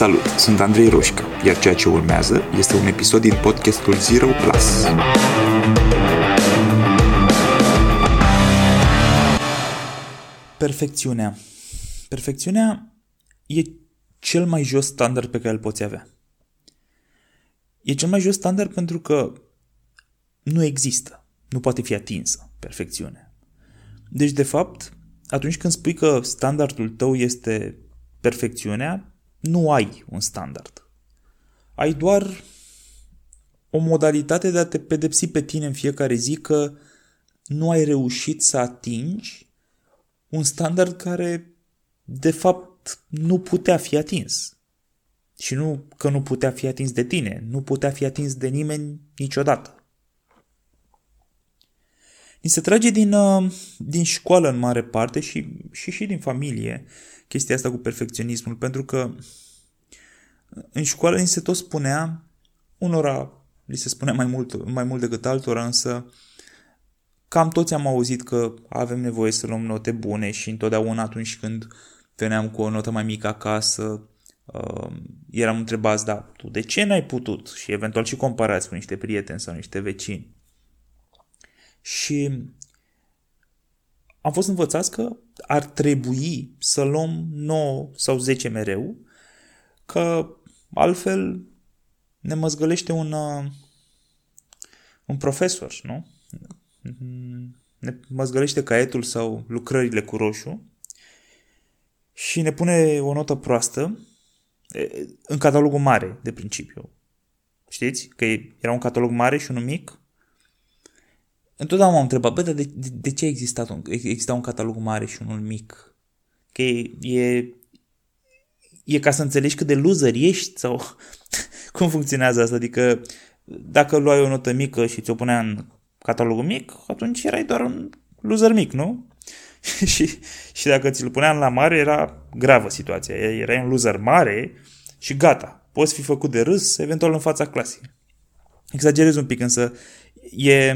Salut, sunt Andrei Roșca, iar ceea ce urmează este un episod din podcastul Zero Plus. Perfecțiunea. Perfecțiunea e cel mai jos standard pe care îl poți avea. E cel mai jos standard pentru că nu există, nu poate fi atinsă perfecțiunea. Deci, de fapt, atunci când spui că standardul tău este perfecțiunea, nu ai un standard. Ai doar o modalitate de a te pedepsi pe tine în fiecare zi că nu ai reușit să atingi un standard care, de fapt, nu putea fi atins. Și nu că nu putea fi atins de tine, nu putea fi atins de nimeni niciodată. Ni se trage din, uh, din școală în mare parte și, și și din familie chestia asta cu perfecționismul, pentru că în școală ni se tot spunea, unora li se spunea mai mult, mai mult decât altora, însă cam toți am auzit că avem nevoie să luăm note bune și întotdeauna atunci când veneam cu o notă mai mică acasă, uh, eram întrebați, da, tu de ce n-ai putut? Și eventual și comparați cu niște prieteni sau niște vecini. Și am fost învățați că ar trebui să luăm 9 sau 10 mereu, că altfel ne măzgălește un, uh, un profesor, nu? Ne măzgălește caietul sau lucrările cu roșu și ne pune o notă proastă în catalogul mare, de principiu. Știți? Că era un catalog mare și unul mic Întotdeauna m-am întrebat, bă, dar de, de, de ce a existat un, exista un catalog mare și unul mic? Că e, e, e ca să înțelegi cât de loser ești sau cum funcționează asta? Adică dacă luai o notă mică și ți-o punea în catalogul mic, atunci erai doar un loser mic, nu? și, și dacă ți-l puneam la mare, era gravă situația. Erai un loser mare și gata. Poți fi făcut de râs, eventual în fața clasei. Exagerez un pic, însă e,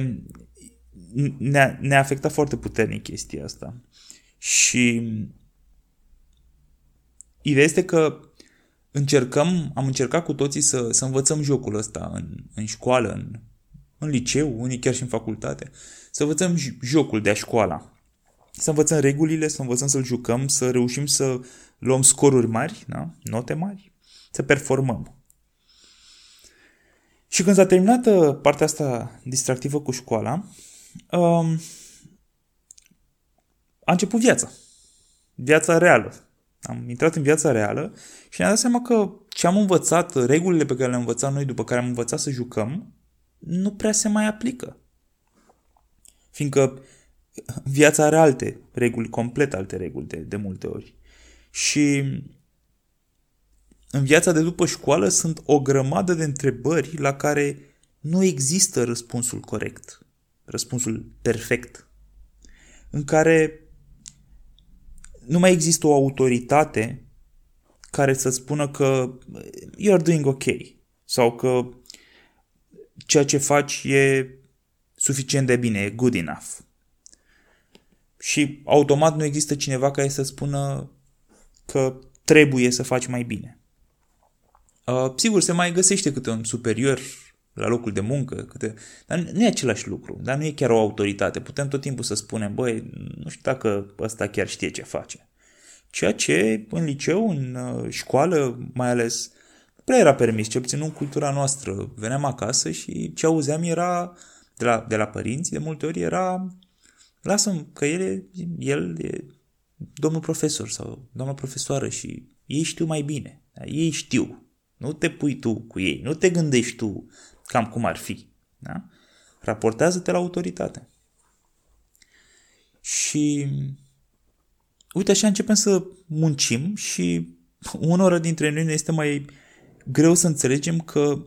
ne-a, ne-a afectat foarte puternic chestia asta. Și ideea este că încercăm, am încercat cu toții să, să învățăm jocul ăsta în, în școală, în, în liceu, unii chiar și în facultate, să învățăm jocul de a școala. Să învățăm regulile, să învățăm să-l jucăm, să reușim să luăm scoruri mari, da? note mari, să performăm. Și când s-a terminat uh, partea asta distractivă cu școala, um, a început viața. Viața reală. Am intrat în viața reală și ne-am dat seama că ce am învățat, regulile pe care le-am învățat noi, după care am învățat să jucăm, nu prea se mai aplică. Fiindcă viața are alte reguli, complet alte reguli de, de multe ori. Și în viața de după școală sunt o grămadă de întrebări la care nu există răspunsul corect răspunsul perfect, în care nu mai există o autoritate care să spună că you're doing ok sau că ceea ce faci e suficient de bine, e good enough. Și automat nu există cineva care să spună că trebuie să faci mai bine. Uh, sigur, se mai găsește câte un superior la locul de muncă, câte... dar nu e același lucru, dar nu e chiar o autoritate. Putem tot timpul să spunem, băi, nu știu dacă ăsta chiar știe ce face. Ceea ce în liceu, în uh, școală, mai ales, nu prea era permis, cel puțin în cultura noastră. Veneam acasă și ce auzeam era de la, de la părinți, de multe ori era lasă că el e, el e domnul profesor sau doamna profesoară și ei știu mai bine. Ei știu. Nu te pui tu cu ei, nu te gândești tu cam cum ar fi. Da? Raportează-te la autoritate. Și uite așa începem să muncim și unora dintre noi ne este mai greu să înțelegem că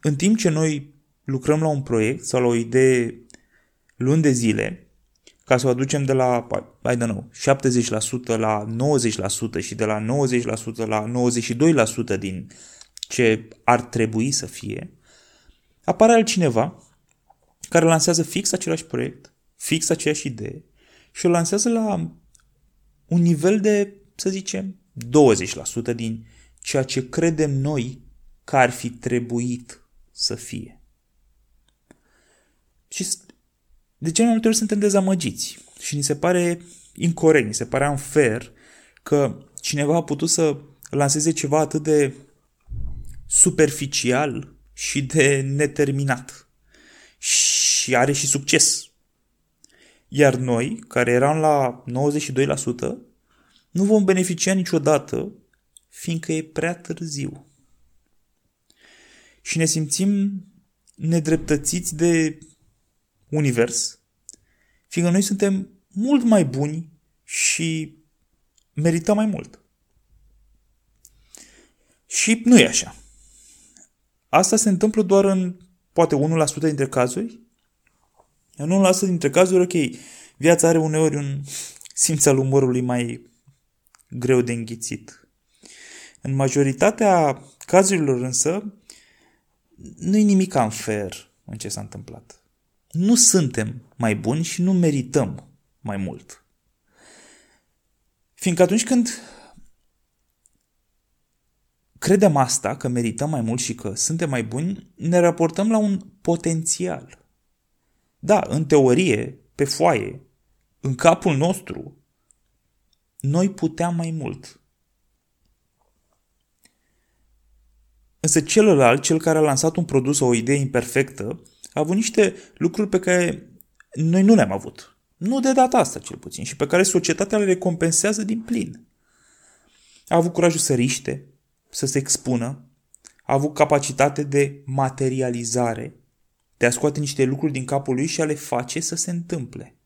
în timp ce noi lucrăm la un proiect sau la o idee luni de zile, ca să o aducem de la, I don't know, 70% la 90% și de la 90% la 92% din ce ar trebui să fie, apare altcineva care lansează fix același proiect, fix aceeași idee și o lansează la un nivel de, să zicem, 20% din ceea ce credem noi că ar fi trebuit să fie. Și de ce mai multe ori suntem dezamăgiți și ni se pare incorrect, ni se pare unfair că cineva a putut să lanseze ceva atât de superficial și de neterminat. Și are și succes. Iar noi, care eram la 92%, nu vom beneficia niciodată, fiindcă e prea târziu. Și ne simțim nedreptățiți de univers, fiindcă noi suntem mult mai buni și merităm mai mult. Și nu e așa. Asta se întâmplă doar în poate 1% dintre cazuri. În 1% dintre cazuri, ok, viața are uneori un simț al umorului mai greu de înghițit. În majoritatea cazurilor însă, nu-i nimic unfair în ce s-a întâmplat. Nu suntem mai buni și nu merităm mai mult. Fiindcă atunci când credem asta, că merităm mai mult și că suntem mai buni, ne raportăm la un potențial. Da, în teorie, pe foaie, în capul nostru, noi puteam mai mult. Însă celălalt, cel care a lansat un produs sau o idee imperfectă, a avut niște lucruri pe care noi nu le-am avut. Nu de data asta, cel puțin, și pe care societatea le recompensează din plin. A avut curajul să riște, să se expună, a avut capacitate de materializare, de a scoate niște lucruri din capul lui și a le face să se întâmple.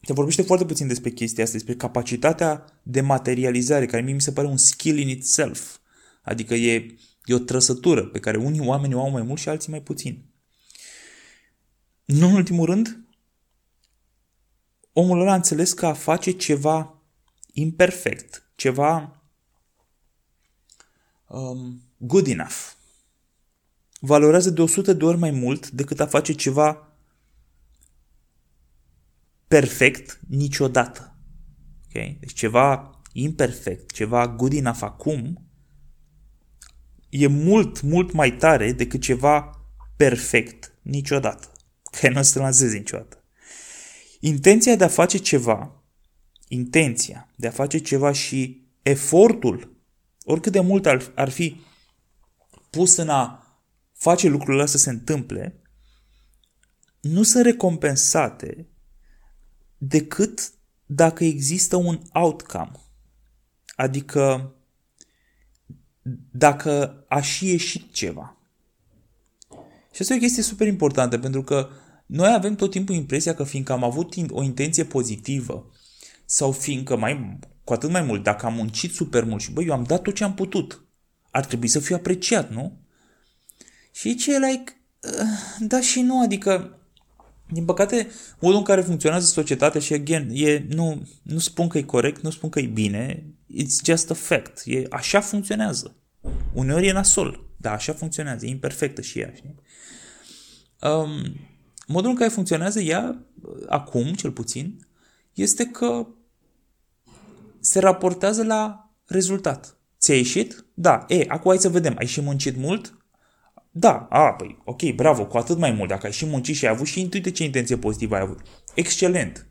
Se vorbește foarte puțin despre chestia asta, despre capacitatea de materializare, care mie mi se pare un skill in itself. Adică e, e o trăsătură pe care unii oameni o au mai mult și alții mai puțin. Nu în ultimul rând, omul ăla a înțeles că a face ceva imperfect, ceva um, good enough. Valorează de 100 de ori mai mult decât a face ceva perfect niciodată. Okay? Deci ceva imperfect, ceva good enough acum, e mult, mult mai tare decât ceva perfect niciodată. Că nu se lansezi niciodată. Intenția de a face ceva, intenția de a face ceva și efortul, oricât de mult ar, ar fi pus în a face lucrurile să se întâmple, nu sunt recompensate decât dacă există un outcome. Adică dacă aș și ieșit ceva. Și asta e o chestie super importantă, pentru că noi avem tot timpul impresia că fiindcă am avut o intenție pozitivă sau fiindcă mai, cu atât mai mult, dacă am muncit super mult și băi, eu am dat tot ce am putut, ar trebui să fiu apreciat, nu? Și ce e like, uh, da și nu, adică din păcate, modul în care funcționează societatea și, again, e, nu, nu spun că e corect, nu spun că e bine, it's just a fact. E, așa funcționează. Uneori e nasol, dar așa funcționează, e imperfectă și ea, știi? Um, modul în care funcționează ea, acum, cel puțin, este că se raportează la rezultat. Ți-a ieșit? Da. E, acum hai să vedem. Ai și muncit mult? Da, a, păi, ok, bravo, cu atât mai mult. Dacă ai și muncit și ai avut și intuite ce intenție pozitivă ai avut. Excelent.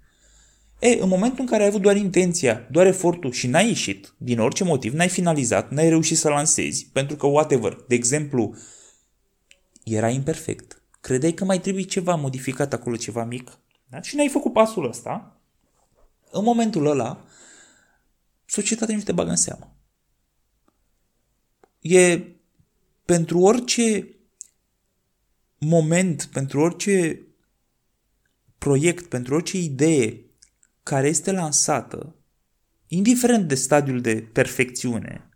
E, în momentul în care ai avut doar intenția, doar efortul și n-ai ieșit, din orice motiv, n-ai finalizat, n-ai reușit să lansezi, pentru că whatever, de exemplu, era imperfect. Credeai că mai trebuie ceva modificat acolo, ceva mic, da? și n-ai făcut pasul ăsta, în momentul ăla, societatea nu te bagă în seamă. E pentru orice moment, pentru orice proiect, pentru orice idee care este lansată, indiferent de stadiul de perfecțiune,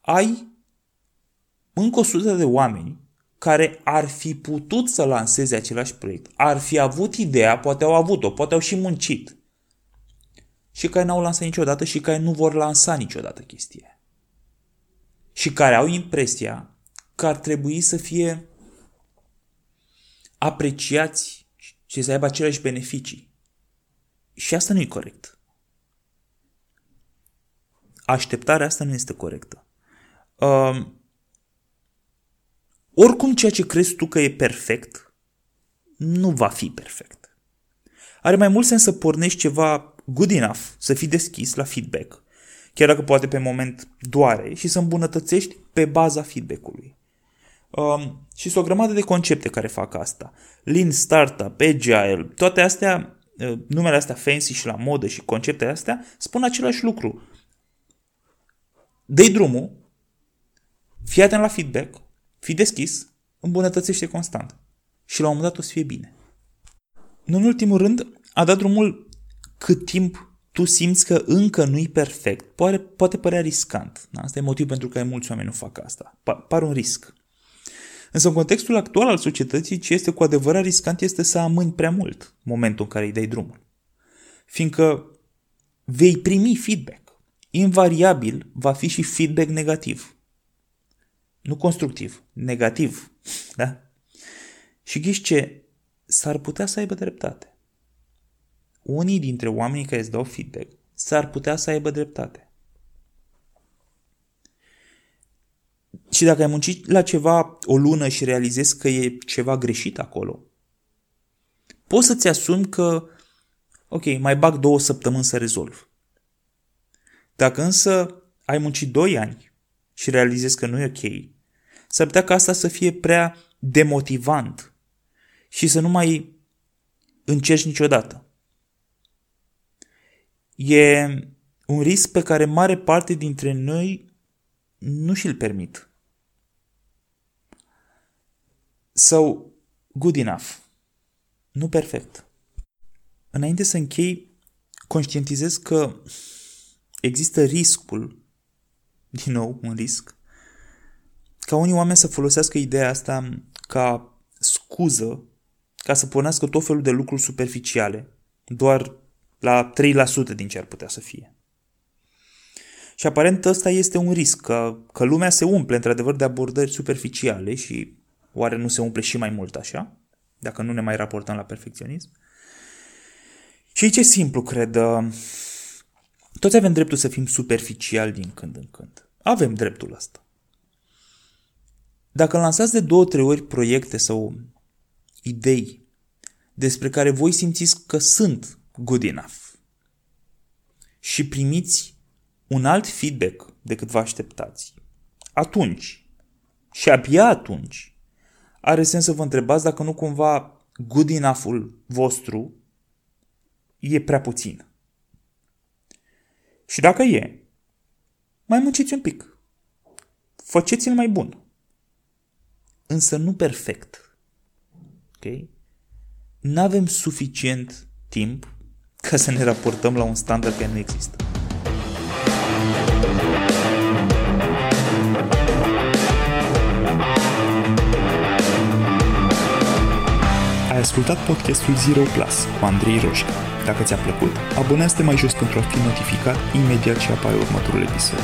ai încă o sută de oameni care ar fi putut să lanseze același proiect, ar fi avut ideea, poate au avut-o, poate au și muncit, și care n-au lansat niciodată și care nu vor lansa niciodată chestia. Și care au impresia că ar trebui să fie apreciați și să aibă aceleași beneficii. Și asta nu e corect. așteptarea asta nu este corectă. Uh, oricum ceea ce crezi tu că e perfect, nu va fi perfect. Are mai mult sens să pornești ceva good enough, să fii deschis la feedback, chiar dacă poate pe moment doare, și să îmbunătățești pe baza feedback-ului. Um, și sunt o grămadă de concepte care fac asta. Lean Startup, Agile, toate astea, uh, numele astea fancy și la modă și conceptele astea, spun același lucru. dă drumul, fii atent la feedback, fii deschis, îmbunătățește constant. Și la un moment dat o să fie bine. Nu în ultimul rând, a dat drumul cât timp tu simți că încă nu-i perfect. Poate, poate părea riscant. Da? Asta e motiv pentru care mulți oameni nu fac asta. Pa- par un risc. Însă în contextul actual al societății, ce este cu adevărat riscant este să amâni prea mult momentul în care îi dai drumul. Fiindcă vei primi feedback. Invariabil va fi și feedback negativ. Nu constructiv, negativ. Da? Și ghiși ce? S-ar putea să aibă dreptate. Unii dintre oamenii care îți dau feedback s-ar putea să aibă dreptate. Și dacă ai muncit la ceva o lună și realizezi că e ceva greșit acolo, poți să-ți asumi că, ok, mai bag două săptămâni să rezolv. Dacă însă ai muncit doi ani și realizezi că nu e ok, s-ar putea ca asta să fie prea demotivant și să nu mai încerci niciodată. E un risc pe care mare parte dintre noi nu și-l permit. Sau good enough. Nu perfect. Înainte să închei, conștientizez că există riscul, din nou un risc, ca unii oameni să folosească ideea asta ca scuză ca să pornească tot felul de lucruri superficiale, doar la 3% din ce ar putea să fie. Și aparent ăsta este un risc, că, că lumea se umple într-adevăr de abordări superficiale și oare nu se umple și mai mult așa, dacă nu ne mai raportăm la perfecționism. Și aici e simplu, cred. Toți avem dreptul să fim superficiali din când în când. Avem dreptul ăsta. Dacă lansați de două, trei ori proiecte sau idei despre care voi simțiți că sunt good enough și primiți un alt feedback decât vă așteptați, atunci și abia atunci are sens să vă întrebați dacă nu cumva good enough-ul vostru e prea puțin. Și dacă e, mai munciți un pic. Faceți-l mai bun. Însă nu perfect. Ok? Nu avem suficient timp ca să ne raportăm la un standard care nu există. Ai ascultat podcastul Zero Plus cu Andrei Roșca. Dacă ți-a plăcut, abonează-te mai jos pentru a fi notificat imediat ce apare următorul episod.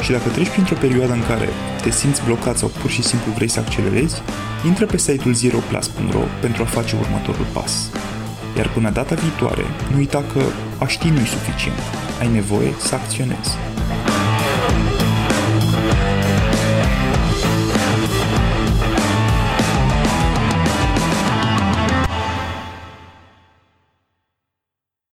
Și dacă treci printr-o perioadă în care te simți blocat sau pur și simplu vrei să accelerezi, intră pe site-ul zeroplus.ro pentru a face următorul pas. Iar până data viitoare, nu uita că a ști nu-i suficient. Ai nevoie să acționezi.